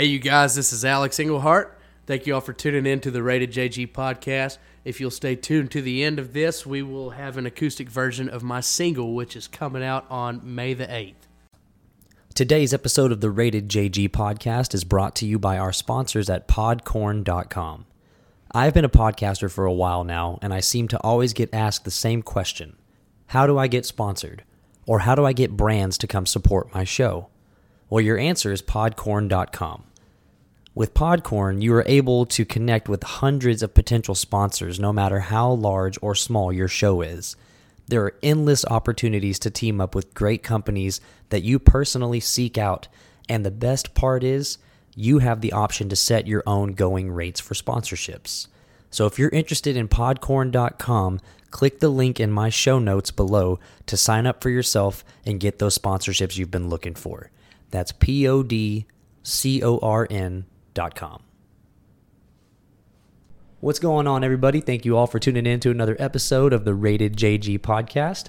Hey, you guys, this is Alex Englehart. Thank you all for tuning in to the Rated JG podcast. If you'll stay tuned to the end of this, we will have an acoustic version of my single, which is coming out on May the 8th. Today's episode of the Rated JG podcast is brought to you by our sponsors at podcorn.com. I've been a podcaster for a while now, and I seem to always get asked the same question How do I get sponsored? Or how do I get brands to come support my show? Well, your answer is podcorn.com. With Podcorn, you are able to connect with hundreds of potential sponsors no matter how large or small your show is. There are endless opportunities to team up with great companies that you personally seek out. And the best part is, you have the option to set your own going rates for sponsorships. So if you're interested in podcorn.com, click the link in my show notes below to sign up for yourself and get those sponsorships you've been looking for. That's P O D C O R N com. What's going on, everybody? Thank you all for tuning in to another episode of the Rated JG podcast.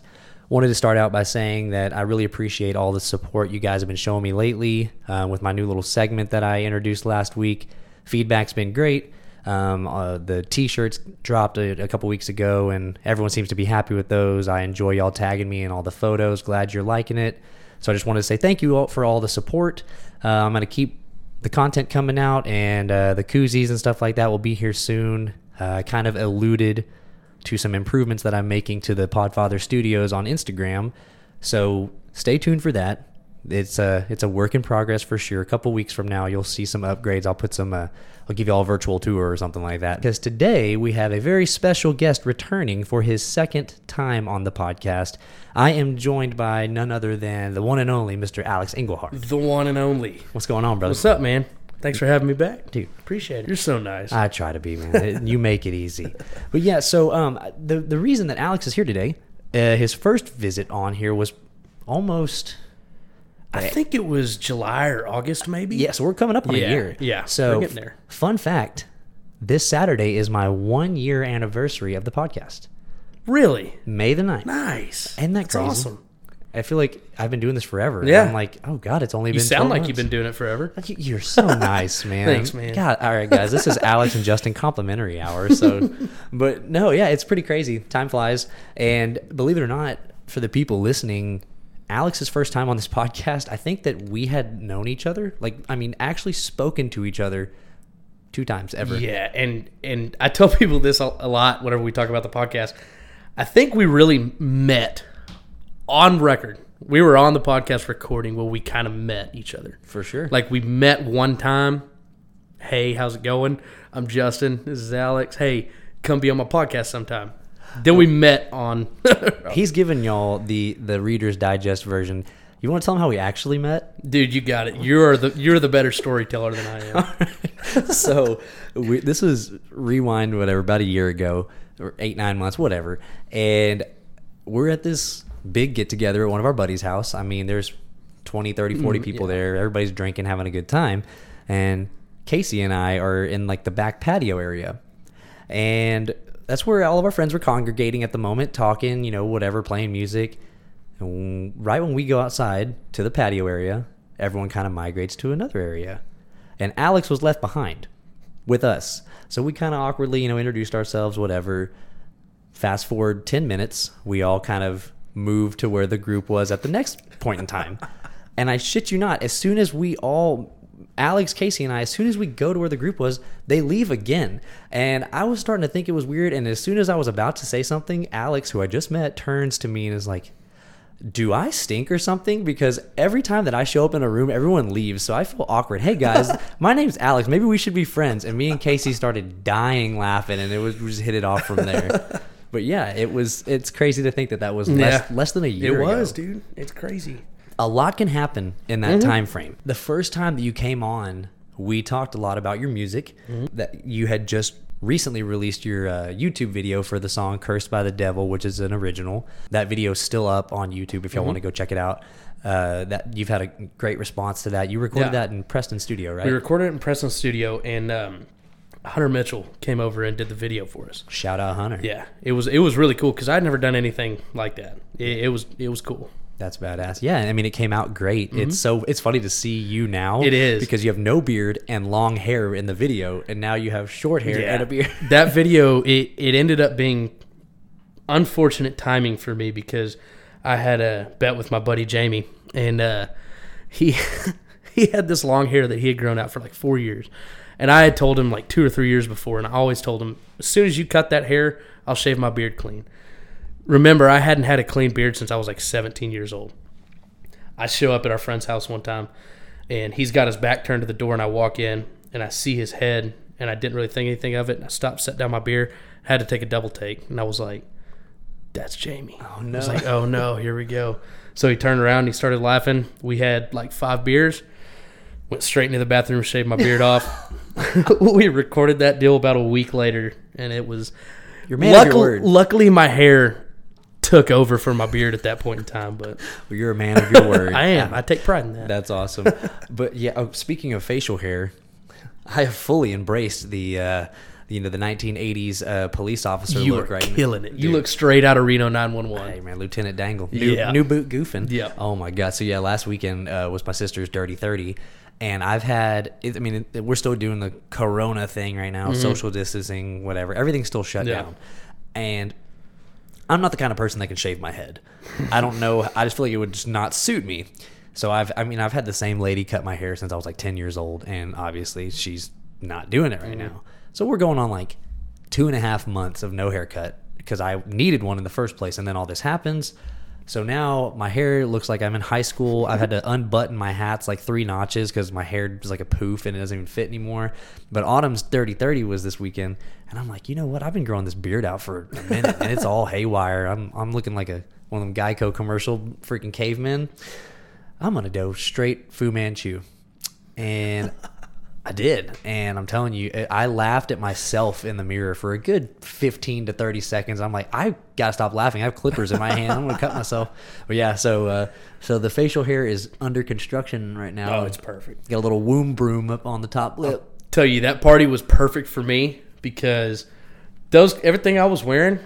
Wanted to start out by saying that I really appreciate all the support you guys have been showing me lately uh, with my new little segment that I introduced last week. Feedback's been great. Um, uh, the t-shirts dropped a, a couple weeks ago, and everyone seems to be happy with those. I enjoy y'all tagging me in all the photos. Glad you're liking it. So I just wanted to say thank you all for all the support. Uh, I'm going to keep the content coming out, and uh, the koozies and stuff like that will be here soon. Uh, kind of alluded to some improvements that I'm making to the Podfather Studios on Instagram, so stay tuned for that. It's a it's a work in progress for sure. A couple weeks from now, you'll see some upgrades. I'll put some. Uh, I'll give you all a virtual tour or something like that. Because today we have a very special guest returning for his second time on the podcast. I am joined by none other than the one and only Mr. Alex Englehart. The one and only. What's going on, brother? What's up, man? Thanks for having me back. dude? Appreciate it. You're so nice. I try to be, man. You make it easy. But yeah, so um, the the reason that Alex is here today, uh, his first visit on here was almost I think it was July or August, maybe. yeah. So we're coming up on Yeah, a year. yeah, So we're getting there. fun fact: this Saturday is my one year anniversary of the podcast. Really? May the 9th. Nice. Isn't that That's crazy? awesome. I feel like I've been doing this forever. Yeah. I'm like, oh god, it's only You been. sound like months. you've been doing it forever. You- You're so nice, man. Thanks, man. God, all right, guys. This is Alex and Justin complimentary hour. So, but no, yeah, it's pretty crazy. Time flies, and believe it or not, for the people listening, Alex's first time on this podcast, I think that we had known each other. Like, I mean, actually spoken to each other two times ever. Yeah, and and I tell people this a, a lot whenever we talk about the podcast. I think we really met on record. We were on the podcast recording where we kind of met each other. for sure. Like we met one time. Hey, how's it going? I'm Justin. This is Alex. Hey, come be on my podcast sometime. Then we met on. he's giving y'all the the Reader's Digest version. You want to tell him how we actually met? Dude, you got it. You're the you're the better storyteller than I am. so we, this was rewind whatever about a year ago or eight nine months whatever and we're at this big get together at one of our buddies house i mean there's 20 30 40 mm, people there everybody's drinking having a good time and casey and i are in like the back patio area and that's where all of our friends were congregating at the moment talking you know whatever playing music and right when we go outside to the patio area everyone kind of migrates to another area and Alex was left behind with us. So we kind of awkwardly, you know, introduced ourselves, whatever. Fast forward 10 minutes, we all kind of moved to where the group was at the next point in time. and I shit you not, as soon as we all, Alex, Casey, and I, as soon as we go to where the group was, they leave again. And I was starting to think it was weird. And as soon as I was about to say something, Alex, who I just met, turns to me and is like, do I stink or something? Because every time that I show up in a room, everyone leaves. So I feel awkward. Hey guys, my name's Alex. Maybe we should be friends. And me and Casey started dying laughing, and it was we just hit it off from there. but yeah, it was. It's crazy to think that that was less, Yeah. less than a year. it was, ago. dude. It's crazy. A lot can happen in that time frame. The first time that you came on, we talked a lot about your music. That you had just recently released your uh, YouTube video for the song "Cursed by the Devil," which is an original. That video is still up on YouTube if y'all want to go check it out. Uh, that you've had a great response to that. You recorded Yeah. that in Preston Studio, right? We recorded it in Preston Studio, and um, Hunter Mitchell came over and did the video for us. Shout out Hunter. Yeah, it was it was really cool because I'd never done anything like that. It, it was it was cool. That's badass. Yeah, I mean, it came out great. It's so it's funny to see you now. Mm-hmm. It is. because you have no beard and long hair in the video, and now you have short hair and a beard. that video it, it ended up being unfortunate timing for me because I had a bet with my buddy Jamie and uh, he he had this long hair that he had grown out for like four years. And I had told him like two or three years before, and I always told him, as soon as you cut that hair, I'll shave my beard clean. Remember, I hadn't had a clean beard since I was like 17 years old. I show up at our friend's house one time, and he's got his back turned to the door, and I walk in, and I see his head, and I didn't really think anything of it. And I stopped, set down my beer, had to take a double take, and I was like, "That's Jamie." Oh no. I was like, "Oh no, here we go." So he turned around, and he started laughing. We had like five beers. Went straight into the bathroom, shaved my beard off. we recorded that deal about a week later, and it was. You're man your luckily, word. luckily, my hair took over for my beard at that point in time, but Well, you're a man of your word. I am. I take pride in that. That's awesome. but yeah, oh, speaking of facial hair, I have fully embraced the uh, you know the 1980s uh, police officer you look are right killing it. You look straight out of Reno 911. Hey man, Lieutenant Dangle, new, Yeah. new boot goofing. Yep. Oh my god. So yeah, last weekend uh, was my sister's dirty thirty, and I've had. I mean, we're still doing the Corona thing right now, social distancing, whatever. Everything's still shut Mm-hmm. Yeah. down, and I'm not the kind of person that can shave my head. I don't know. I just feel like it would just not suit me. So I've. I mean, I've had the same lady cut my hair since I was like ten years old, and obviously she's not doing it right mm-hmm. now. So we're going on like two and a half months of no haircut because I needed one in the first place, and then all this happens. So now my hair looks like I'm in high school. I've had to unbutton my hats like three notches because my hair is like a poof and it doesn't even fit anymore. But Autumn's 30 30 was this weekend, and I'm like, you know what? I've been growing this beard out for a minute, and it's all haywire. I'm I'm looking like a one of them Geico commercial freaking cavemen. I'm gonna go straight Fu Manchu, and I did, and I'm telling you, I laughed at myself in the mirror for a good 15 to 30 seconds. I'm like, I gotta stop laughing. I have clippers in my hand. I'm gonna cut myself. But yeah, so uh, so the facial hair is under construction right now. Oh, it's perfect. Got a little womb broom up on the top lip. Tell you that party was perfect for me because those everything I was wearing.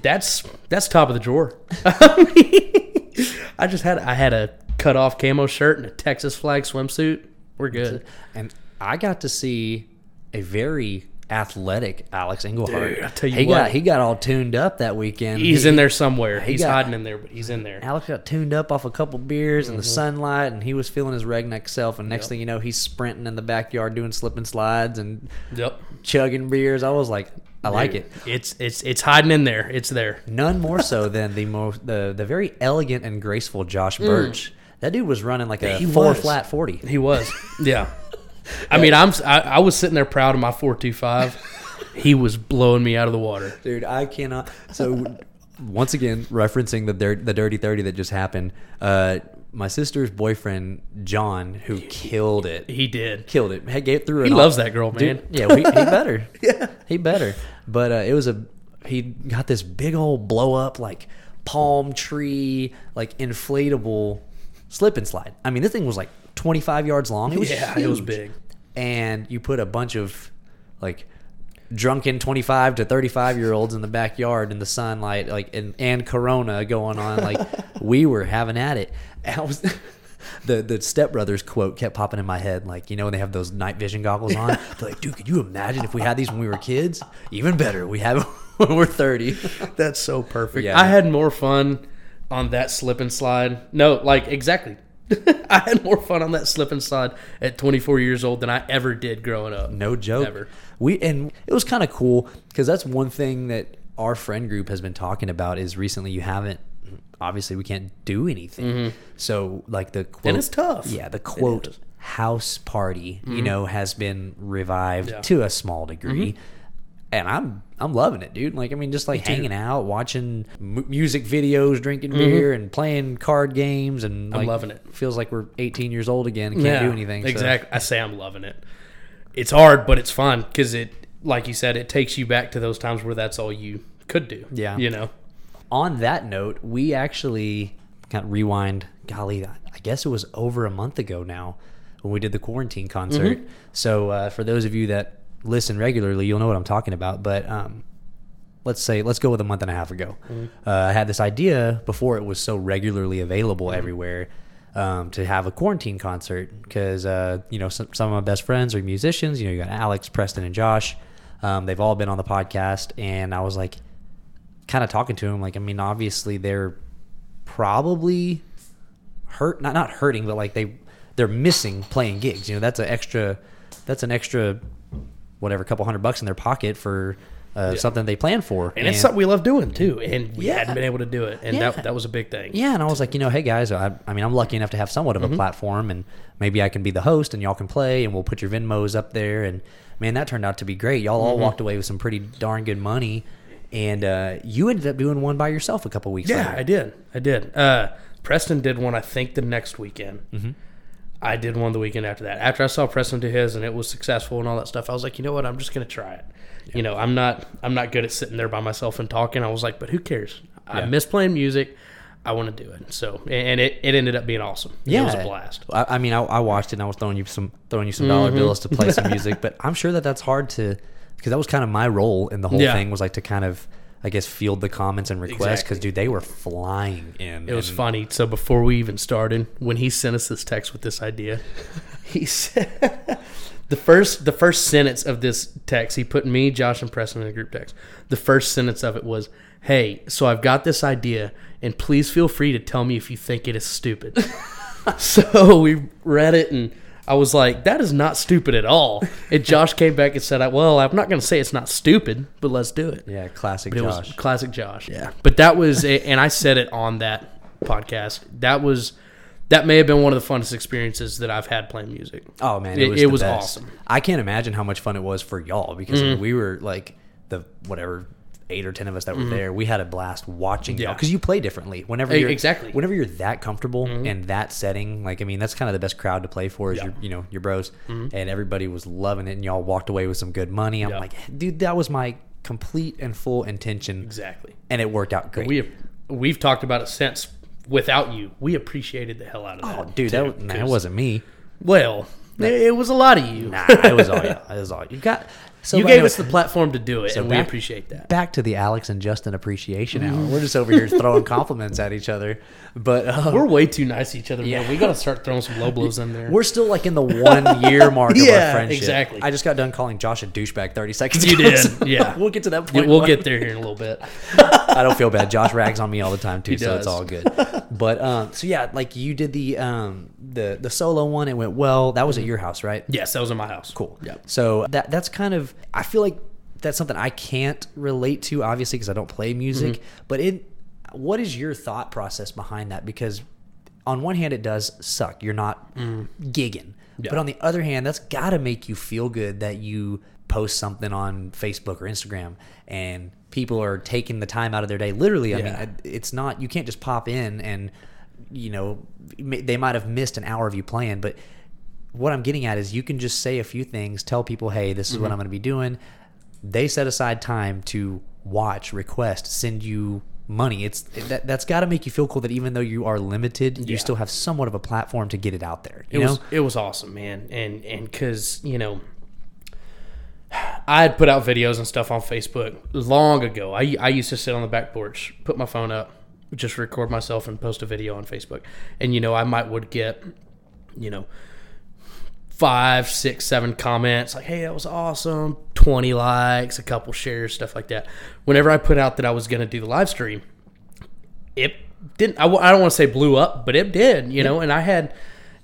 That's that's top of the drawer. I mean, I just had I had a cut off camo shirt and a Texas flag swimsuit. We're good. And I got to see a very athletic Alex Englehart. Dude, I tell you he what. got he got all tuned up that weekend. He's He- in there somewhere. He's got- hiding in there, but he's in there. Alex got tuned up off a couple beers Mm-hmm. in the sunlight, and he was feeling his redneck self. And next thing you know, he's sprinting in the backyard doing slip and slides and Yep. chugging beers. I was like, I like it. It's it's it's hiding in there. It's there. None more so than the most the the very elegant and graceful Josh Birch. That dude was running like a. He four was. flat forty. He was. Yeah. I mean, I'm I, I was sitting there proud of my 425. He was blowing me out of the water. Dude, I cannot. So, once again, referencing the the dirty thirty that just happened. Uh, my sister's boyfriend John, who killed it, He did. killed it. He gave through. He loves all- that girl, man. Dude, yeah, we, he better. yeah, he better. But uh, it was a he got this big old blow up like palm tree like inflatable slip and slide. I mean, this thing was like twenty five yards long. It was Yeah, it was big. And you put a bunch of like drunken 25 to 35 year olds in the backyard in the sunlight like and, and corona going on like we were having at it and I was the the stepbrothers quote kept popping in my head like you know when they have those night vision goggles on they're like dude could you imagine if we had these when we were kids even better we have it when we're 30 That's so perfect. Yeah. I had more fun on that slip and slide. No, like exactly. I had more fun on that slip and slide at 24 years old than I ever did growing up. No joke. Never. We and it was kind of cool because that's one thing that our friend group has been talking about is recently you haven't obviously we can't do anything. So like the quote Mm-hmm. it's tough. Yeah, the. Mm-hmm. quote house party, you know, has been revived Yeah. Mm-hmm. to a small degree. And I'm I'm loving it, dude. Like I mean, just like hanging out, watching m- music videos, drinking beer, and playing card games, and Mm-hmm. I'm like, loving it. Feels like we're 18 years old again and can't do anything. so- Exactly. I say I'm loving it. It's hard, but it's fun because it, like you said, it takes you back to those times where that's all you could do. Yeah. You know. on that note, we actually got rewind. Golly, I guess it was over a month ago now when we did the quarantine concert. So uh, for those of you that listen regularly, you'll know what I'm talking about. But um, let's say let's go with a month and a half ago. Mm-hmm. Uh, I had this idea before it was so regularly available Mm-hmm. everywhere um, to have a quarantine concert because uh, you know some, some of my best friends are musicians. You know, you got Alex, Preston, and Josh. Um, they've all been on the podcast, and I was like, kind of talking to them. Like, I mean, obviously they're probably hurt, not not hurting, but like they they're missing playing gigs. You know, that's an extra, that's an extra, whatever, couple hundred bucks in their pocket for uh, something they planned for. And, it's something we love doing too, and we Yeah. hadn't been able to do it, and Yeah. that that was a big thing. Yeah, and I was like, you know, hey guys, I, I mean, I'm lucky enough to have somewhat of a platform, and maybe I can be the host, and y'all can play, and we'll put your Venmos up there, and man, that turned out to be great. Y'all all walked away with some pretty darn good money, and uh, you ended up doing one by yourself a couple weeks Yeah, later. I did. I did. Uh, Preston did one, I think, the next weekend. Mm-hmm. I did one the weekend after that. After I saw Preston do his and it was successful and all that stuff, I was like, you know what? I'm just gonna try it. You know, I'm not I'm not good at sitting there by myself and talking. I was like, but who cares? I miss playing music. I want to do it. So, and it, it ended up being awesome. Yeah, it was a blast. I, I mean, I, I watched it, and I was throwing you some throwing you some dollar Mm-hmm. bills to play some music, but I'm sure that that's hard to because that was kind of my role in the whole Yeah. thing was like to kind of I guess field the comments and requests because Exactly. dude, they were flying in. It was and- funny. So before we even started, when he sent us this text with this idea, he said the first the first sentence of this text he put me, Josh, and Preston in a group text. The first sentence of it was, "Hey, so I've got this idea, and please feel free to tell me if you think it is stupid." so we read it and. I was like, that is not stupid at all. And Josh came back and said, well, I'm not going to say it's not stupid, but let's do it. Yeah, classic But it Josh. classic Josh. Yeah. But that was, a, and I said it on that podcast. That was, that may have been one of the funnest experiences that I've had playing music. Oh man, It- it was, it was awesome. Mm-hmm. I can't imagine how much fun it was for y'all because we were like the whatever eight or ten of us that were there. We had a blast watching y'all Yeah. because you play differently. Whenever you're exactly. Mm-hmm. whenever you're that comfortable in that setting, like I mean, that's kind of the best crowd to play for is your you know your bros, and everybody was loving it, and y'all walked away with some good money. I'm Mm-hmm. Yeah. like, dude, that was my complete and full intention, Exactly. and it worked out great. We have, we've talked about it since. Without you, we appreciated the hell out of that. oh, dude, too, that, nah, 'cause- wasn't me. Well, it was a lot of you. Nah, it was all you. It was all you got. So you gave anyway- us the platform to do it, and we appreciate that. back to the Alex and Justin appreciation hour. We're just over here throwing compliments at each other, but uh, We're way too nice to each other, Yeah. man. We got to start throwing some low blows in there. we're still like in the one year mark of our friendship. exactly. I just got done calling Josh a douchebag thirty seconds You ago. did, so yeah. we'll get to that Yeah, point. we'll but get there here in a little bit. I don't feel bad. Josh rags on me all the time too, so it's all good. But um, so yeah, like you did the um the the solo one. It went well. That was at your house, right? Yes, that was in my house. Cool. Yeah. So that that's kind of I feel like that's something I can't relate to obviously because I don't play music, Mm-hmm. but it what is your thought process behind that because on one hand it does suck. You're not gigging. Yeah. But on the other hand, that's got to make you feel good that you post something on Facebook or Instagram and people are taking the time out of their day. Literally, I Yeah. mean, it's not you can't just pop in and you know they might have missed an hour of you playing, but what I'm getting at is you can just say a few things, tell people, hey, this is Mm-hmm. what I'm going to be doing. They set aside time to watch, request, send you money. It's that, that's got to make you feel cool that even though you are limited, you still have somewhat of a platform to get it out there. It You know, was it was awesome, man, and and because you know, I had put out videos and stuff on Facebook long ago. I I used to sit on the back porch, put my phone up, just record myself and post a video on Facebook, and you know I might would get, you know. Five, six, seven comments like, "Hey, that was awesome!" Twenty likes, a couple shares, stuff like that. Whenever I put out that I was going to do the live stream, it didn't I don't want to say blew up but it did you know and i had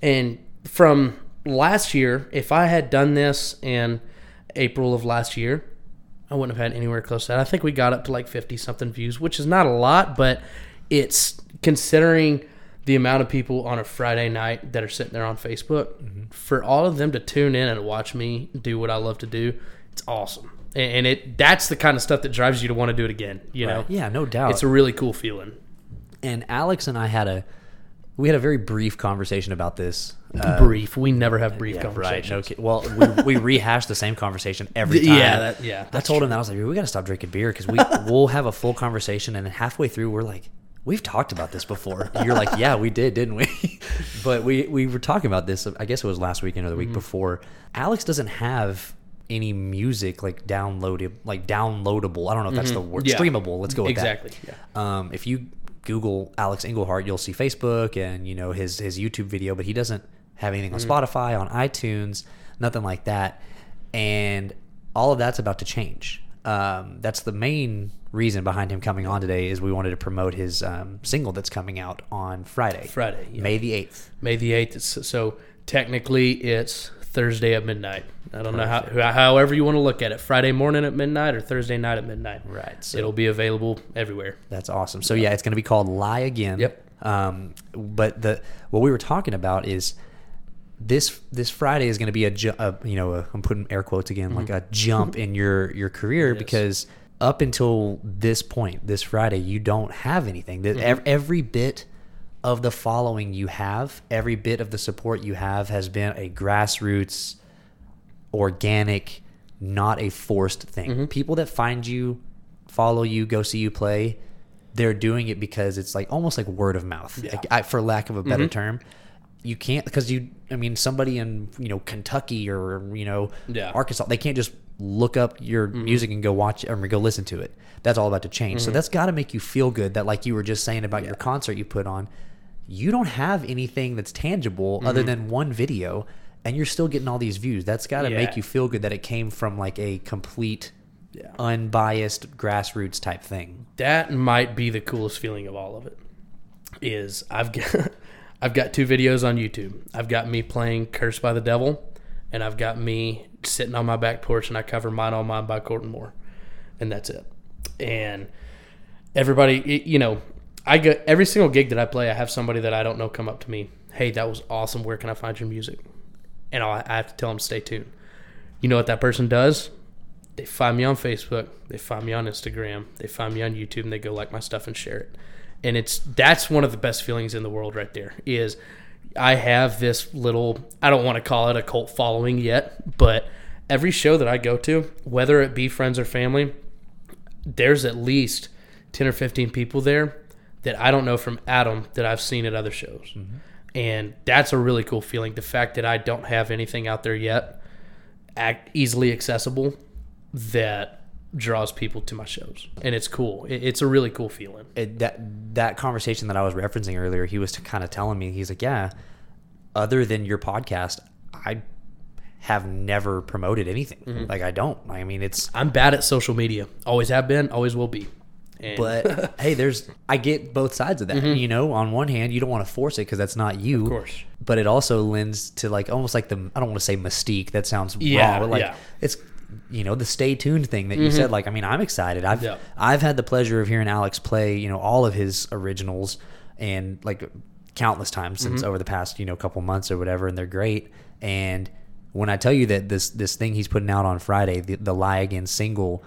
and from last year if i had done this in april of last year i wouldn't have had anywhere close to that i think we got up to like 50 something views which is not a lot but it's considering the amount of people on a friday night that are sitting there on facebook for all of them to tune in and watch me do what i love to do it's awesome and it that's the kind of stuff that drives you to want to do it again you know yeah, no doubt. it's a really cool feeling and Alex and I had a we had a very brief conversation about this. Uh, brief. We never have brief yeah, right. conversations. No, kid- well, we, we rehash the same conversation every time. Yeah, that- yeah, I told him that I was like, we got to stop drinking beer because we we'll have a full conversation, and then halfway through, we're like, we've talked about this before. And you're like, yeah, we did, didn't we? but we we were talking about this. I guess it was last weekend or the week Mm-hmm. before. Alex doesn't have any music like downloaded like downloadable. I don't know if that's the word. Mm-hmm. Yeah. Streamable. Let's go with Exactly, that. Um, if you Google Alex Englehart, you'll see Facebook and you know his his YouTube video, but he doesn't have anything on Mm-hmm. Spotify, on iTunes, nothing like that. And all of that's about to change. Um, that's the main reason behind him coming on today is we wanted to promote his um, single that's coming out on Friday, Friday, yeah. May the eighth. May the eighth. So technically, it's Thursday at midnight. I don't know how, however you want to look at it. Friday morning at midnight or Thursday night at midnight. Right, so- It'll be available everywhere. That's awesome. So yeah, it's going to be called Lie Again. Yep. Um, but the what we were talking about is this this Friday is going to be a, ju- a you know I'm putting air quotes again like a jump in your your career because up until this point this Friday you don't have anything. That mm-hmm. ev- every bit of the following you have, every bit of the support you have has been a grassroots organic, not a forced thing. Mm-hmm. People that find you, follow you, go see you play, they're doing it because it's like almost like word of mouth, like, I, for lack of a better mm-hmm. term. You can't because you. I mean, somebody in you know Kentucky or you know Yeah. Arkansas, they can't just look up your mm-hmm. music and go watch it or go listen to it. That's all about to change. So mm-hmm. that's got to make you feel good. That like you were just saying about your concert you put on, you don't have anything that's tangible mm-hmm. other than one video, and you're still getting all these views. That's got to Yeah. make you feel good that it came from like a complete, Yeah. unbiased grassroots type thing. that might be the coolest feeling of all of it is i've got i've got two videos on youtube i've got me playing cursed by the devil and i've got me sitting on my back porch and i cover mine on mine by Kolton Moore. And that's it. And everybody you know i get every single gig that i play i have somebody that i don't know come up to me hey that was awesome. Where can i find your music? And I'll, i have to tell them stay tuned. You know what that person does? They find me on Facebook, they find me on Instagram, they find me on YouTube, and they go like my stuff and share it. And it's that's one of the best feelings in the world right there. Is I have this little I don't want to call it a cult following yet, but every show that I go to, whether it be friends or family, there's at least ten or fifteen people there that I don't know from Adam that I've seen at other shows. Mm-hmm. And that's a really cool feeling. The fact that I don't have anything out there yet, act easily accessible that draws people to my shows and it's cool it, it's a really cool feeling It, that that conversation that I was referencing earlier, he was kind of telling me he's like, yeah, other than your podcast, I have never promoted anything. Mm-hmm. Like I don't. I mean, it's i'm bad at social media always have been always will be and but hey, there's I get both sides of that. Mm-hmm. You know, on one hand, you don't want to force it because that's not you. Of course. But it also lends to like almost like the I don't want to say mystique. That sounds Yeah, wrong. But like yeah. it's you know the stay tuned thing that you said. Mm-hmm. Like I mean, I'm excited. I've Yeah. I've had the pleasure of hearing Alex play. You know all of his originals and like countless times since mm-hmm. over the past you know couple months or whatever, and they're great. And when I tell you that this this thing he's putting out on Friday, the, the Lie Again single,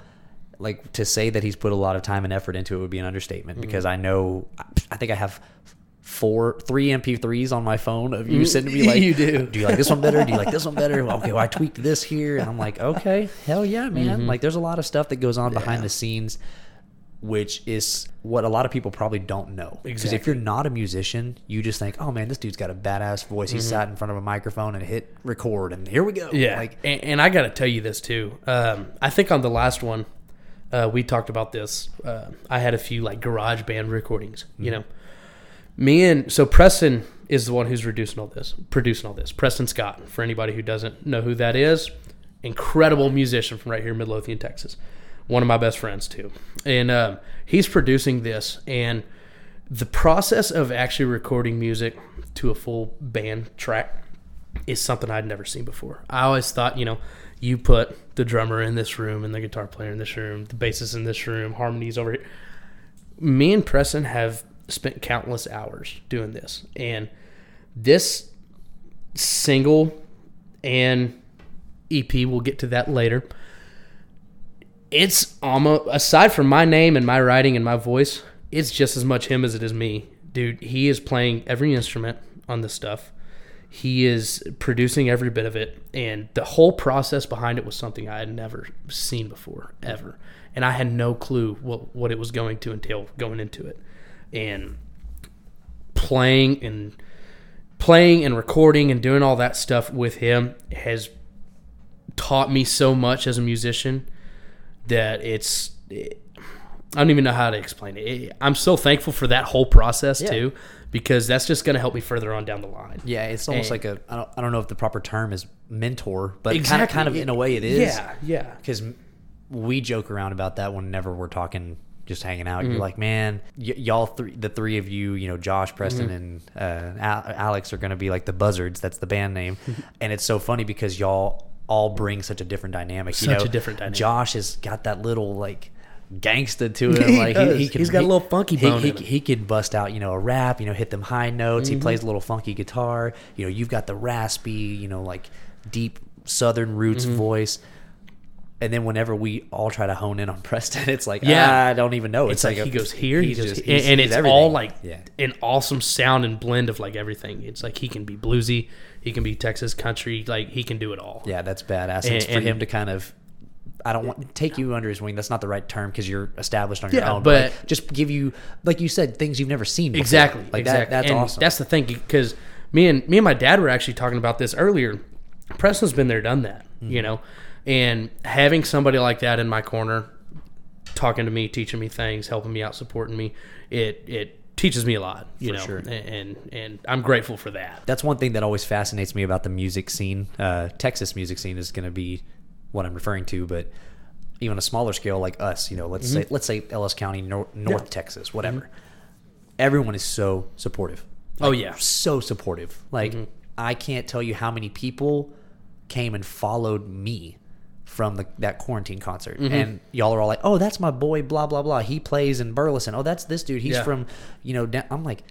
like to say that he's put a lot of time and effort into it would be an understatement mm-hmm. because I know I think I have four three MP3s on my phone of you sending me like You do. do you like this one better? Do you like this one better? Okay well I tweaked this here and I'm like okay hell yeah man. Like there's a lot of stuff that goes on behind the scenes which is what a lot of people probably don't know. Because if you're not a musician you just think oh man this dude's got a badass voice. He sat in front of a microphone and hit record and here we go. Yeah. Like and, and i gotta tell you this too. Um, i think on the last one uh, we talked about this. Uh, i had a few like garage band recordings you know me and so preston is the one who's reducing all this producing all this preston scott for anybody who doesn't know who that is incredible musician from right here in midlothian texas one of my best friends too and um, he's producing this and the process of actually recording music to a full band track is something I'd never seen before. I always thought, you know, you put the drummer in this room and the guitar player in this room, the bassist in this room, harmonies over here. Me and Preston have spent countless hours doing this. And this single and EP, we'll get to that later. It's almost, aside from my name and my writing and my voice, it's just as much him as it is me. Dude, he is playing every instrument on this stuff he is producing every bit of it and the whole process behind it was something i had never seen before ever and i had no clue what, what it was going to entail going into it and playing and playing and recording and doing all that stuff with him has taught me so much as a musician that it's. I don't even know how to explain it. I'm so thankful for that whole process Yeah. too, because that's just going to help me further on down the line. Yeah, it's almost And- like a I don't, I don't know if the proper term is mentor, but kind of kind of in a way it is. Yeah, yeah. because we joke around about that whenever we're talking, just hanging out. Mm-hmm. You're like, man, y- y'all three, the three of you, you know, Josh, Preston, Mm-hmm. and uh, Al- Alex are going to be like the Buzzards. That's the band name, and it's so funny because y'all all bring such a different dynamic. you Such know? a different dynamic. Josh has got that little like gangsta to him. He like he, he can, He's got a little funky he, bone He, he can bust out, you know, a rap, you know, hit them high notes. Mm-hmm. He plays a little funky guitar. You know, you've got the raspy, you know, like deep southern roots Mm-hmm. voice. And then whenever we all try to hone in on Preston, it's like, Yeah. yeah, I don't even know. It's, like, a- he goes here, he just- he's- and it's everything. all like yeah. an awesome sound and blend of like everything. It's like he can be bluesy, he can be Texas country, like he can do it all. Yeah, that's badass. And, And- for and- him to kind of, I don't want to take you under his wing. That's not the right term because you're established on your Yeah, own. but- like, just give you, like you said, things you've never seen. Before. Exactly. Like exactly. that. That's and awesome. That's the thing because me and me and my dad were actually talking about this earlier. Preston's been there, done that. Mm-hmm. You know, and having somebody like that in my corner, talking to me, teaching me things, helping me out, supporting me, it it teaches me a lot. You For know, sure. and and I'm grateful for that. that's one thing that always fascinates me about the music scene. Uh, Texas music scene is going to be what I'm referring to, but even a smaller scale like us, you know, let's say let's say Ellis County, Nor- North Texas, whatever. Everyone is so supportive. Oh yeah, so supportive. Like I can't tell you how many people came and followed me from the, that quarantine concert, and y'all are all like, "Oh, that's my boy." Blah blah blah. He plays in Burleson. Oh, that's this dude. He's Yeah. from, you know. down-" I'm like,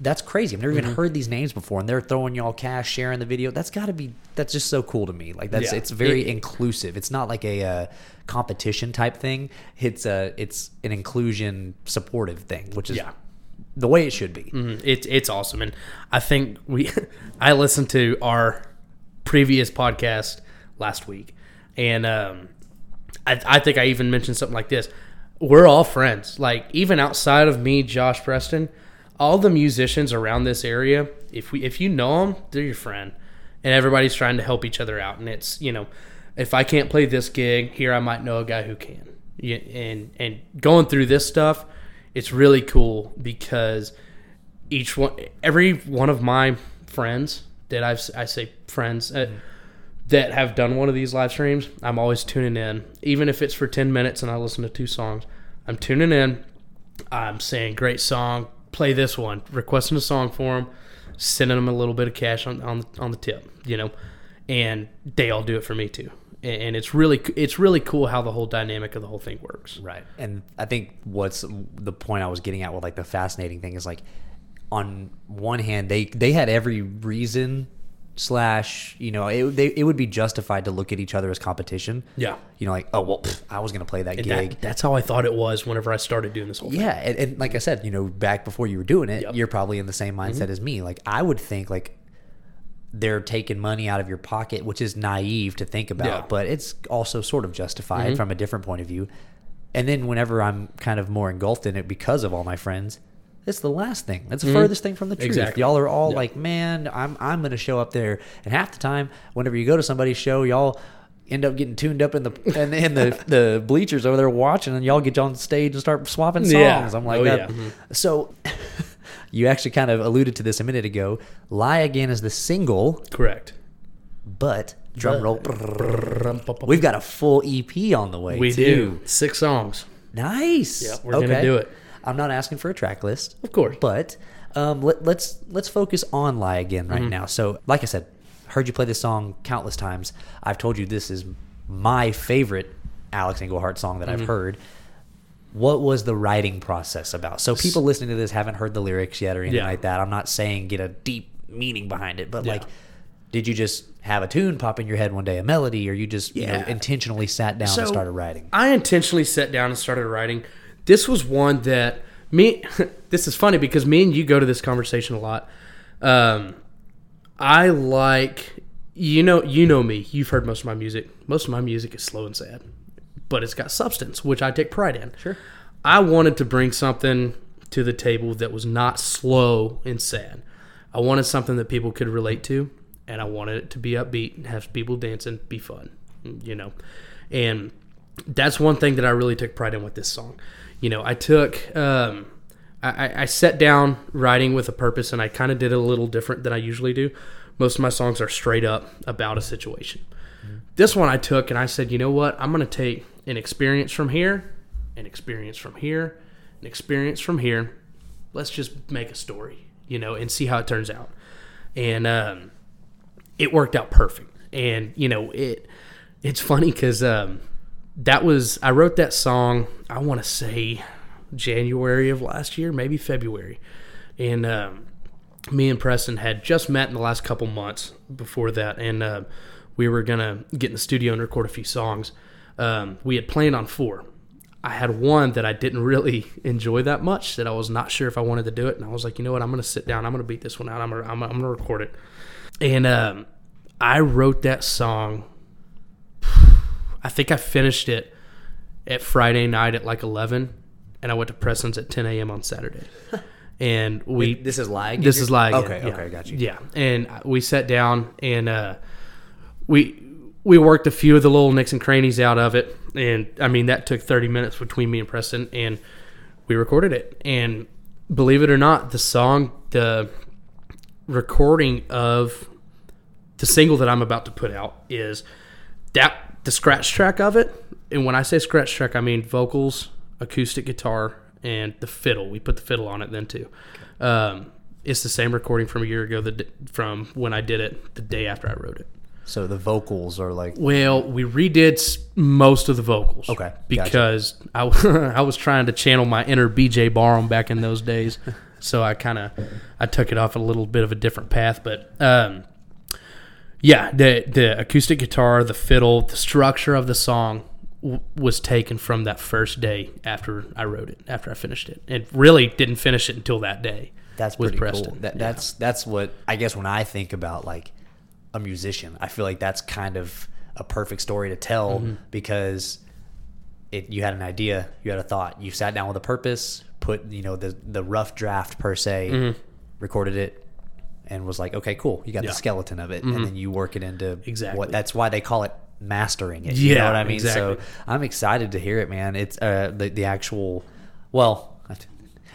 that's crazy. I've never even heard these names before, and they're throwing y'all cash, sharing the video. That's got to be. That's just so cool to me. Like that's Yeah. it's very It- inclusive. It's not like a uh, competition type thing. It's a it's an inclusion supportive thing, which is Yeah. the way it should be. Mhm. It's it's awesome, and I think we. I listened to our previous podcast last week, and um, I, I think I even mentioned something like this. We're all friends. Like even outside of me, Josh Preston, all the musicians around this area. If we if you know them, they're your friend, and everybody's trying to help each other out. And it's you know, if I can't play this gig here, I might know a guy who can. And and going through this stuff, it's really cool because each one, every one of my friends that I've I say friends uh, that have done one of these live streams, I'm always tuning in, even if it's for ten minutes and I listen to two songs. I'm tuning in. I'm saying great song, play this one, requesting a song for them, sending them a little bit of cash on on, on the tip, you know, and they all do it for me too. And it's really it's really cool how the whole dynamic of the whole thing works. Right. And I think what's the point I was getting at with like the fascinating thing is like on one hand they they had every reason slash you know it, they, it would be justified to look at each other as competition Yeah. you know like oh well pff, i was gonna play that And gig that, that's how I thought it was whenever I started doing this whole thing. yeah and, and like i said you know back before you were doing it Yep. Mm-hmm. you're probably in the same mindset as me like i would think like they're taking money out of your pocket which is naive to think about Yeah. Mm-hmm. but it's also sort of justified from a different point of view and then whenever i'm kind of more engulfed in it because of all my friends it's the last thing. That's the furthest thing from the truth. Mm-hmm. Exactly. Y'all are all Yeah. like, man, I'm I'm gonna show up there, and half the time, whenever you go to somebody's show, y'all end up getting tuned up in the in, in the the bleachers over there watching, and y'all get on stage and start swapping songs. Yeah. I'm like Oh, that. yeah. Mhm. So, you actually kind of alluded to this a minute ago. "Lie Again" is the single, Correct. but drum roll. We've got a full EP on the way. We too. do six songs. Nice. Yeah, we're gonna do it. I'm not asking for a track list, Of course. but um, let, let's let's focus on "Lie Again" Mm-hmm. right now. So, like I said, heard you play this song countless times. I've told you this is my favorite Alex Englehart song that Mm-hmm. I've heard. What was the writing process about? So, people listening to this haven't heard the lyrics yet or anything Yeah. like that. I'm not saying get a deep meaning behind it, but Yeah. like. Did you just have a tune pop in your head one day, a melody, or you just you know, intentionally sat down and started writing? I intentionally sat down and started writing. This was one that me. this is funny because me and you go to this conversation a lot. Um, I like you know you know me. You've heard most of my music. Most of my music is slow and sad, but it's got substance, which I take pride in. Sure. I wanted to bring something to the table that was not slow and sad. I wanted something that people could relate to, and I wanted it to be upbeat, and have people dancing, be fun, you know. And that's one thing that I really took pride in with this song. You know, I took, um, I, I sat down writing with a purpose, and I kind of did it a little different than I usually do. Most of my songs are straight up about a situation. Mm-hmm. This one I took, and I said, you know what? I'm going to take an experience from here, an experience from here, an experience from here. Let's just make a story, you know, and see how it turns out. And um, it worked out perfect. And you know, it it's funny because um, that was I wrote that song. I want to say January of last year, maybe February, and um, me and Preston had just met in the last couple months before that, and uh, we were gonna get in the studio and record a few songs. Um, we had planned on four. I had one that I didn't really enjoy that much that I was not sure if I wanted to do it, and I was like, you know what, I'm gonna sit down, I'm gonna beat this one out, I'm gonna, I'm, I'm gonna record it, and um, I wrote that song. I think I finished it at Friday night at like 11, and I went to Preston's at 10 a.m. on Saturday. And we this is live. this is live. Okay, yeah. okay, got you. Yeah, and we sat down and uh, we we worked a few of the little nicks and crannies out of it, and I mean that took 30 minutes between me and Preston, and we recorded it. And believe it or not, the song, the recording of the single that I'm about to put out is that the scratch track of it. And when I say scratch track, I mean vocals, acoustic guitar, and the fiddle. We put the fiddle on it then too. Um, it's the same recording from a year ago, the, from when I did it the day after I wrote it. So the vocals are like Well, we redid most of the vocals. Okay, gotcha. Because I, I was trying to channel my inner BJ Barham back in those days. so I kind of I took it off a little bit of a different path, but um, yeah, the the acoustic guitar, the fiddle, the structure of the song w- was taken from that first day after I wrote it, after I finished it, and really didn't finish it until that day. That's with pretty Preston. cool. That, Yeah. That's that's what I guess when I think about like a musician, I feel like that's kind of a perfect story to tell Mm-hmm. because it you had an idea, you had a thought, you sat down with a purpose, put you know the the rough draft per se, recorded it, and was like, okay, cool, you got Mm-hmm. Yeah. Mm-hmm. the skeleton of it, and then you work it into Exactly. What that's why they call it mastering it. You know Yeah, what I mean? So. I'm excited to hear it, man. It's uh the the actual well.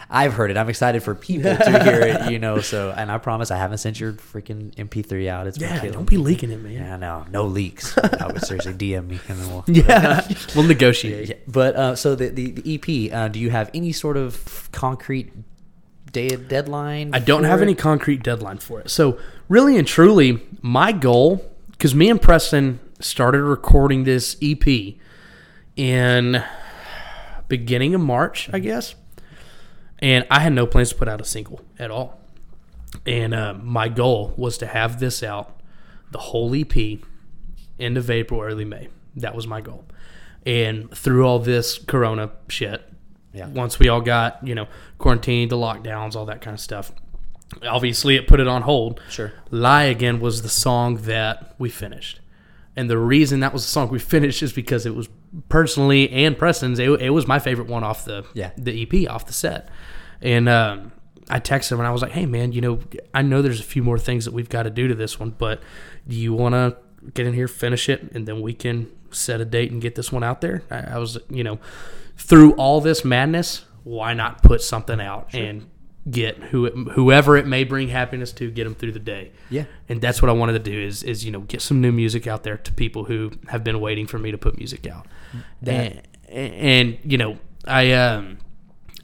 I've heard it. I'm excited for people to hear it, you know. So, and I promise I haven't sent your freaking MP3 out. It's Yeah, don't be leaking it, man. yeah, no, no leaks. I would seriously DM me and then we'll. Yeah, we'll negotiate. Yeah, But uh, so the the, the EP, uh, do you have any sort of concrete day deadline? I don't have it? any concrete deadline for it. So, really and truly, my goal, because me and Preston started recording this EP in beginning of March, I guess, and I had no plans to put out a single at all. And uh, my goal was to have this out, the whole EP, end of April, early May. That was my goal. And through all this Corona shit, Yeah. once we all got you know quarantined, the lockdowns, all that kind of stuff. Obviously, it put it on hold. Sure. "Lie Again" was the song that we finished, and the reason that was the song we finished is because it was personally and Preston's. It, it was my favorite one off the Yeah. the EP off the set, and um, I texted him and I was like, "Hey man, you know, I know there's a few more things that we've got to do to this one, but do you want to get in here, finish it, and then we can set a date and get this one out there?" I, I was, you know, through all this madness, why not put something out and get who it, whoever it may bring happiness to, get them through the day. Yeah. and that's what I wanted to do is is you know get some new music out there to people who have been waiting for me to put music out. That- and, and you know I um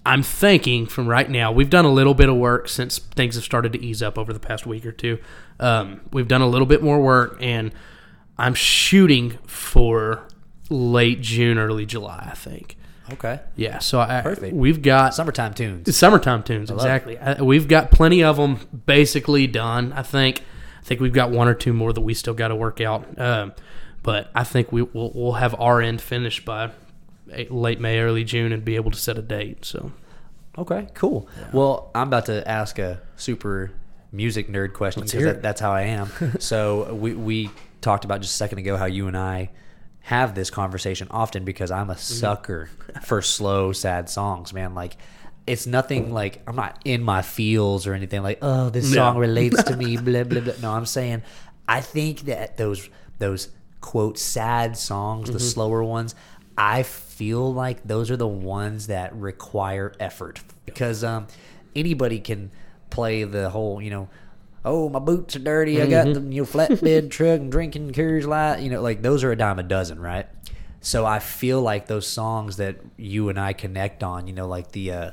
I'm thinking from right now we've done a little bit of work since things have started to ease up over the past week or two. Um, we've done a little bit more work and I'm shooting for late June, early July. I think. Okay. Yeah, so I, Perfect. we've got Summertime tunes. summertime tunes, love exactly. I, we've got plenty of them basically done. I think. I think we've got one or two more that we still got to work out. Um, but I think we, we'll, we'll have our end finished by eh, late May, early June, and be able to set a date. So Okay, cool. Well, I'm about to ask a super music nerd question because that, that's how I am. so we we talked about just a second ago how you and I have this conversation often because I'm a sucker for slow, sad songs, man. Like it's nothing like I'm not in my feels or anything like, oh, this song relates to me, blah blah blah. No, I'm saying I think that those those quote sad songs, the slower ones, I feel like those are the ones that require effort. Because um, anybody can play the whole, you know, oh my boots are dirty, I got the you know flatbed truck and drinking Coors Light, you know, like those are a dime a dozen, right? So I feel like those songs that you and I connect on, you know, like the uh,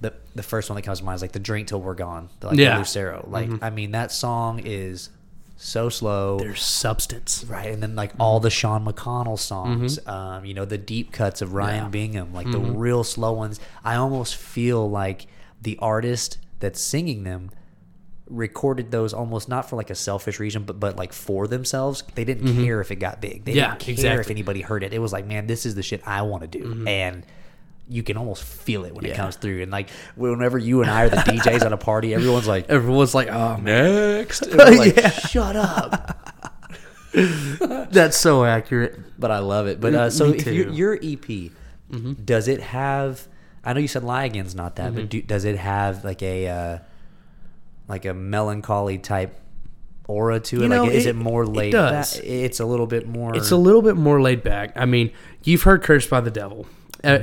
the the first one that comes to mind is like the drink till we're gone, the, like Yeah. the Lucero. Like I mean that song is so slow. There's substance. Right, and then like all the Sean McConnell songs, Mm-hmm. um, you know, the deep cuts of Ryan Bingham, like the real slow ones. I almost feel like the artist that's singing them recorded those almost not for like a selfish reason, but but like for themselves. They didn't care if it got big. They Mm-hmm. Yeah, didn't care if exactly. Mm-hmm. anybody heard it. It was like, man, this is the shit I want to do, and. You can almost feel it when it comes through, and like whenever you and I are the DJs at a party, everyone's like, Everyone's like, oh "Next," like, Yeah. "Shut up!" that's so accurate. but I love it. But uh, so if you. Mm-hmm. your EP, does it have? I know you said "Lie Again's" not that, Mm-hmm. but do, does it have like a uh, like a melancholy type aura to it? You know, like, is it- it, more it laid does. back? It's a little bit more. It's a little bit more laid back. I mean, you've heard "Cursed by the Devil." Uh,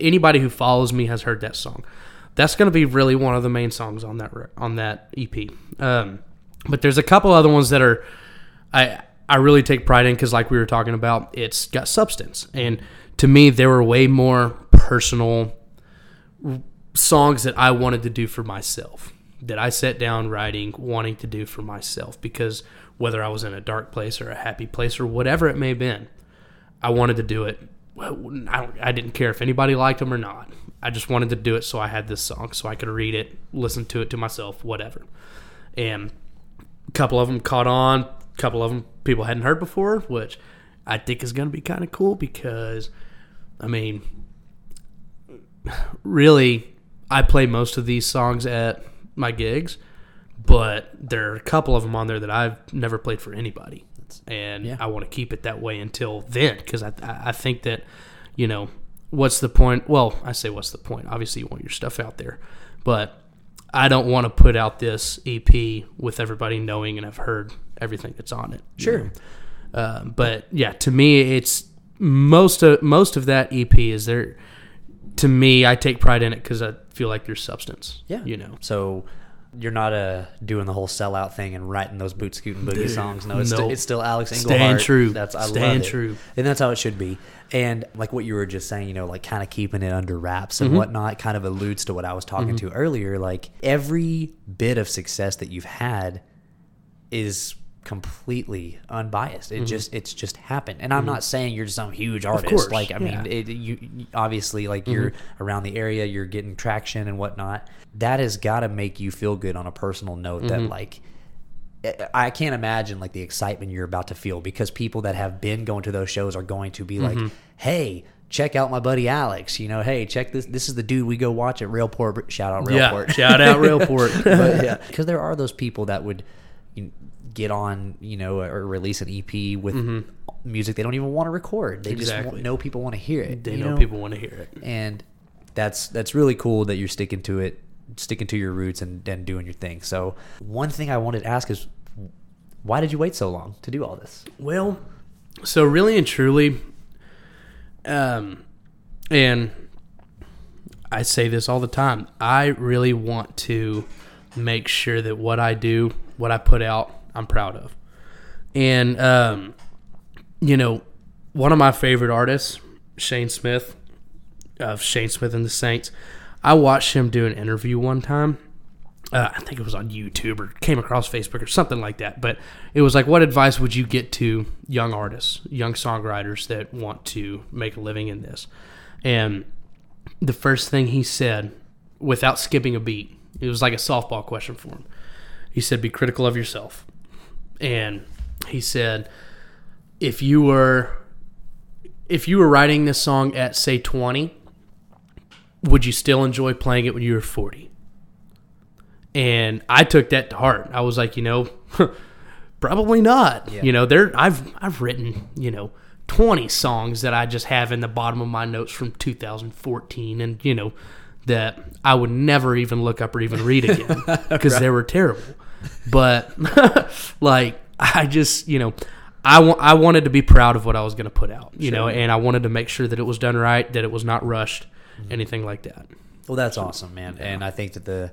anybody who follows me has heard that song. That's going to be really one of the main songs on that on that EP. Um, but there's a couple other ones that are I I really take pride in because, like we were talking about, it's got substance, and to me, they were way more personal songs that I wanted to do for myself. That I sat down writing, wanting to do for myself, because whether I was in a dark place or a happy place or whatever it may have been, I wanted to do it. I, I didn't care if anybody liked them or not. I just wanted to do it so I had this song, so I could read it, listen to it to myself, whatever. And a couple of them caught on. A couple of them people hadn't heard before, which I think is going to be kind of cool because, I mean, really, I play most of these songs at my gigs, but there are a couple of them on there that I've never played for anybody, and Yeah. I want to keep it that way until then because I I think that you know what's the point? Well, I say what's the point? Obviously, you want your stuff out there, but I don't want to put out this EP with everybody knowing and have heard everything that's on it. Sure. Uh, but yeah, to me, it's most of most of that EP is there. To me, I take pride in it because I feel like there's substance. Yeah. you know. So you're not uh, doing the whole sellout thing and writing those boot scooting boogie Dude, songs. No, it's, nope. still, it's still Alex Staying Englehart. true. That's I Staying love it. true. and that's how it should be. And like what you were just saying, you know, like kind of keeping it under wraps Mm-hmm. and whatnot, kind of alludes to what I was talking to earlier. Like every bit of success that you've had is completely unbiased. It mm-hmm. just it's just happened. And I'm mm-hmm. not saying you're some huge artist. Mm-hmm. course, like I yeah. mean, it, you obviously like you're mm-hmm. around the area, you're getting traction and whatnot. That has got to make you feel good on a personal note. That like. I- I can't imagine like the excitement you're about to feel because people that have been going to those shows are going to be like, "Hey, check out my buddy Alex. You know, hey, check this. This is the dude we go watch at Railport. Shout out Railport. Yeah, shout out Railport. but yeah, because there are those people that would get on, you know, or release an EP with music they don't even want to record. They just Mm-hmm. Exactly. want, know people want to hear it. they you know, people want to hear it. and that's that's really cool that you're sticking to it, sticking to your roots and, and doing your thing. So one thing I wanted to ask is, why did you wait so long to do all this? Well, so really and truly, um, and I say this all the time. I really want to make sure that what I do, what I put out, I'm proud of. And um, you know, one of my favorite artists, Shane Smith, of Shane Smith and the Saints. I watched him do an interview one time. Uh, I think it was on YouTube or came across Facebook or something like that. But it was like, what advice would you get to young artists, young songwriters that want to make a living in this? And the first thing he said, without skipping a beat, it was like a softball question for him. He said, "Be critical of yourself." And he said, "If you were, if you were writing this song at say 20, would you still enjoy playing it when you were 40?" And I took that to heart. I was like, you know, probably not. Yeah. You know, there I've I've written, you know, 20 songs that I just have in the bottom of my notes from 2014 and, you know, that I would never even look up or even read again because they were terrible. But like I just you know. I, wa- I wanted to be proud of what I was going to put out, you know, and I wanted to make sure that it was done right, that it was not rushed, mm-hmm. anything like that. Well, that's awesome, man. And I think that the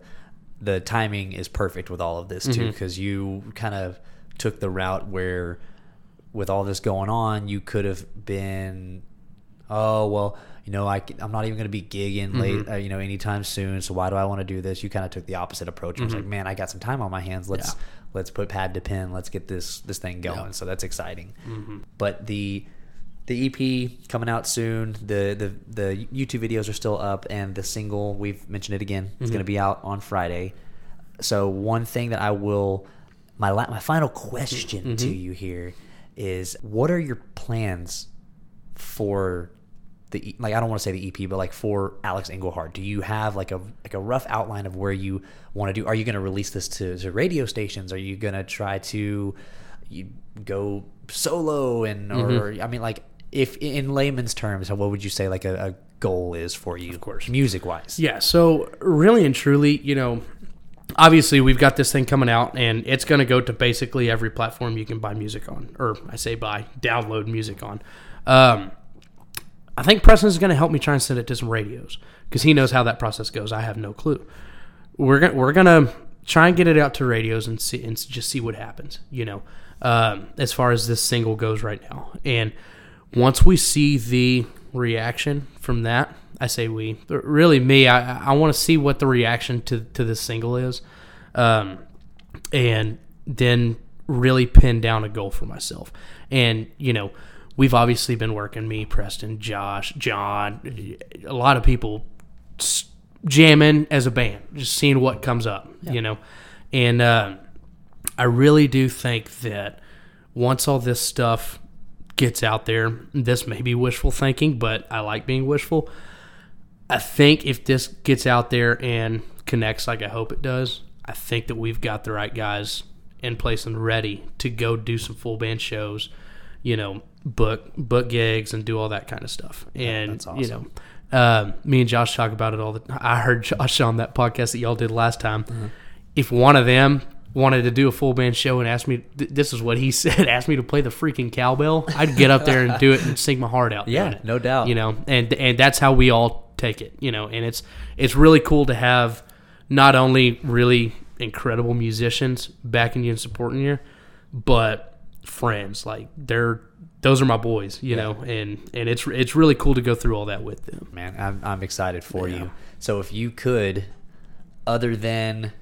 the timing is perfect with all of this too, mm-hmm. because you kind of took the route where, with all this going on, you could have been, oh well, you know, I am not even going to be gigging late, mm-hmm. uh, you know, anytime soon. So why do I want to do this? You kind of took the opposite approach. and was like, mm-hmm. man, I got some time on my hands. Let's Yeah. let's put pad to pen. Let's get this this thing going. So that's exciting. Mm-hmm. But the the EP coming out soon. The, the the YouTube videos are still up, and the single we've mentioned it again. It's going to be out on Friday. So one thing that I will my la- my final question to you here is what are your plans for the like I don't want to say the EP, but like for Alex Englehart, do you have like a like a rough outline of where you want to do? Are you going to release this to, to radio stations? Are you going to try to you go solo and or I mean like if in layman's terms, what would you say like a, a goal is for you? Of course. music wise. Yeah, so really and truly, you know, obviously we've got this thing coming out and it's going to go to basically every platform you can buy music on, or I say buy, download music on. Um, I think Preston's going to help me try and send it to some radios because he knows how that process goes. I have no clue. We're gonna we're gonna try and get it out to radios and see and just see what happens. You know, um, as far as this single goes right now, and once we see the reaction from that, I say we, really me, I, I want to see what the reaction to, to this single is. Um, and then really pin down a goal for myself. And, you know, we've obviously been working, me, Preston, Josh, John, a lot of people jamming as a band, just seeing what comes up, you know. And uh, I really do think that once all this stuff gets out there, this may be wishful thinking, but I like being wishful. I think if this gets out there and connects like I hope it does, I think that we've got the right guys in place and ready to go do some full band shows, you know, book book gigs and do all that kind of stuff. And that's you know, um, me and Josh talk about it all the I heard Josh on that podcast that y'all did last time. If one of them wanted to do a full band show and asked me, th- this is what he said, asked me to play the freaking cowbell, I'd get up there and do it and sing my heart out. Yeah, it no doubt. you know and and that's how we all take it you know and it's it's really cool to have not only really incredible musicians backing you and supporting you but friends like they're those are my boys you know and and it's it's really cool to go through all that with them man i'm, I'm excited for Yeah. you so if you could other than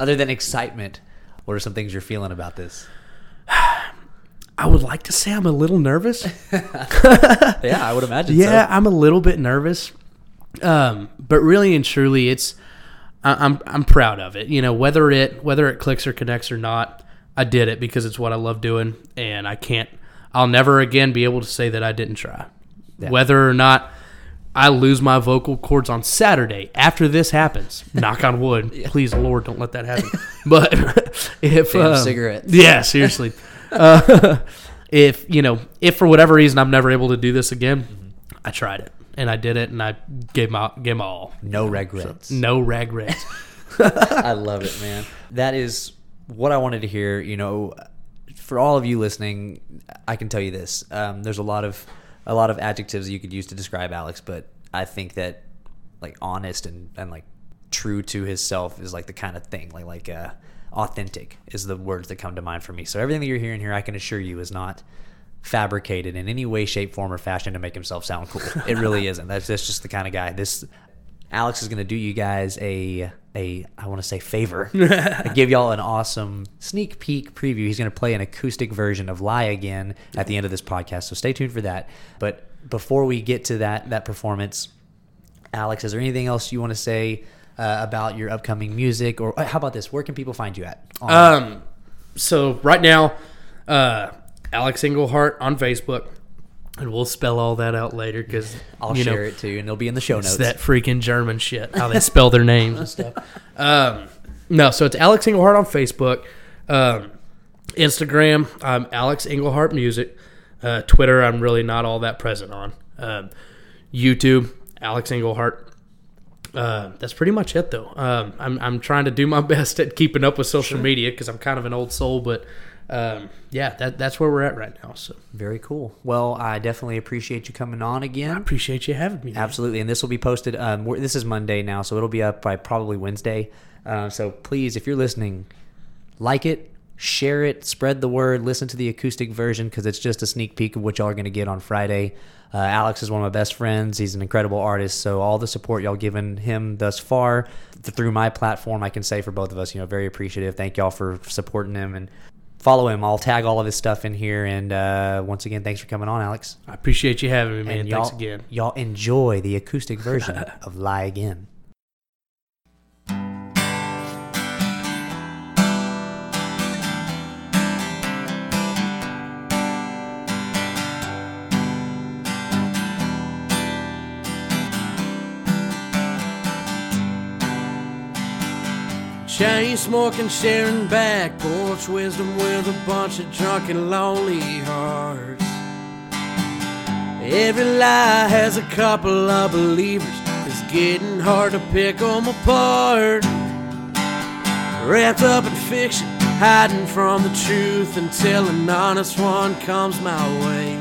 other than excitement what are some things you're feeling about this i would like to say i'm a little nervous yeah i would imagine yeah i'm a little bit nervous um but really and truly it's I- I'm I'm proud of it. You know, whether it whether it clicks or connects or not, I did it because it's what I love doing, and I can't. I'll never again be able to say that I didn't try. Whether or not I lose my vocal cords on Saturday after this happens, knock on wood. Please, Lord, don't let that happen. But if Damn um, cigarettes. yeah, seriously. uh, if you know, if for whatever reason I'm never able to do this again, I tried it and I did it, and I gave my gave my all. no regrets No regrets. I love it, man. That is what I wanted to hear. You know, for all of you listening, I can tell you this: um, there's a lot of a lot of adjectives you could use to describe Alex, but I think that like honest and and like true to himself is like the kind of thing like like uh, authentic is the words that come to mind for me. So everything that you're hearing here, I can assure you, is not fabricated in any way, shape, form, or fashion to make himself sound cool. It really isn't. That's, that's just the kind of guy. This Alex is going to do you guys a a I want to say favor. I give y'all an awesome sneak peek preview. He's going to play an acoustic version of "Lie Again" at the end of this podcast, so stay tuned for that. But before we get to that that performance, Alex, is there anything else you want to say uh, about your upcoming music, or uh, how about this? Where can people find you at? Um, so right now, uh, Alex Englehart on Facebook, and we'll spell all that out later because I'll you share know, it too, and it'll be in the show It's notes. that freaking German shit, how they spell their names and stuff. Um, no, so it's Alex Englehart on Facebook, um, Instagram. I'm Alex Englehart Music. Uh, Twitter, I'm really not all that present on. Um, YouTube, Alex Englehart. Uh, that's pretty much it, though. Um, I'm I'm trying to do my best at keeping up with social media because I'm kind of an old soul, but um, yeah, that that's where we're at right now. So Very cool. Well, I definitely appreciate you coming on again. I appreciate you having me. man. Absolutely, and this will be posted. Um, we're, this is Monday now, so it'll be up by probably Wednesday. Uh, so please, if you're listening, like it, share it, spread the word, listen to the acoustic version because it's just a sneak peek of what y'all are going to get on Friday. Uh, Alex is one of my best friends. He's an incredible artist. So all the support y'all given him thus far th- through my platform, I can say for both of us, you know, very appreciative. Thank y'all for supporting him and follow him. I'll tag all of his stuff in here. And uh, once again, thanks for coming on, Alex. I appreciate you having me, man. And Thanks again. Y'all enjoy the acoustic version of Lie Again. Chain smoking, sharing back porch wisdom with a bunch of drunken, lonely hearts. Every lie has a couple of believers. It's getting hard to pick 'em apart. Wrapped up in fiction, hiding from the truth until an honest one comes my way.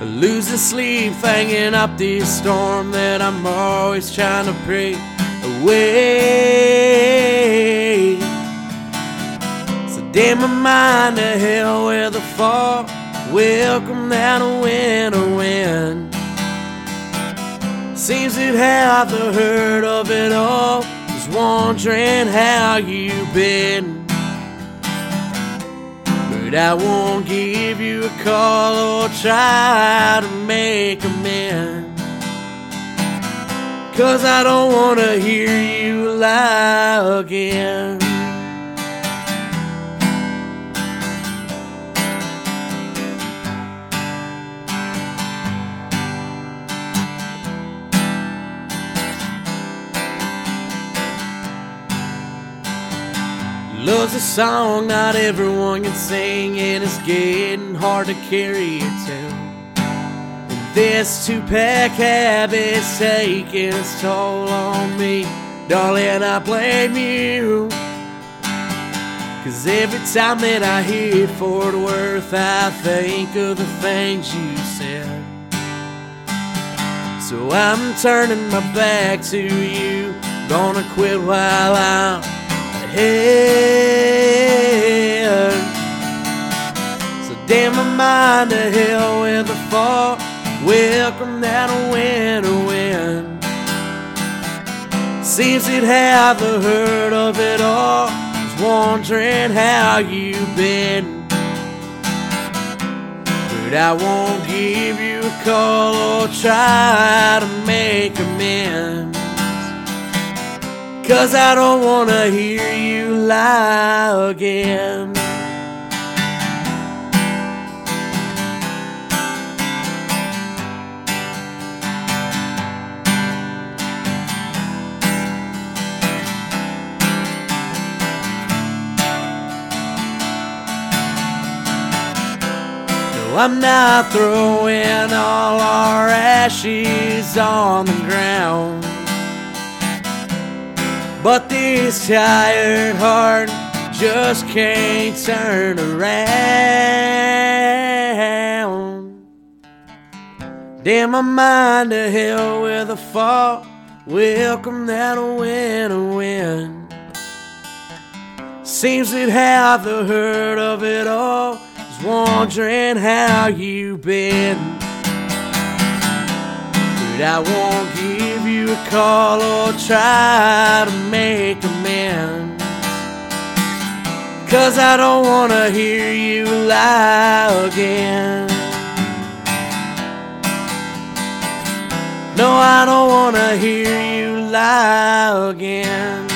I lose the sleep, thinking up this storm that I'm always trying to pray away. So damn my mind to hell with the fall. Welcome that winter wind. Seems that half the hurt of it all is wondering how you've been. But I won't give you a call or try to make amends. Cause I don't wanna hear you lie again. Love's a song not everyone can sing, and it's getting hard to carry it tune. This two pack habit's taking its toll on me. Darling, I blame you. Cause every time that I hear Fort Worth, I think of the things you said. So I'm turning my back to you. Gonna quit while I'm ahead. So damn my mind to hell with the fall. Welcome that winter wind. Seems it have the hurt of it all. Just wondering how you've been. But I won't give you a call or try to make amends. Cause I don't wanna hear you lie again. I'm not throwing all our ashes on the ground. But this tired heart just can't turn around. Damn my mind to hell with a fall. Welcome that winter wind. Seems that half the hurt of it all wondering how you've been. But I won't give you a call or try to make amends. Cause I don't wanna hear you lie again. No, I don't wanna hear you lie again.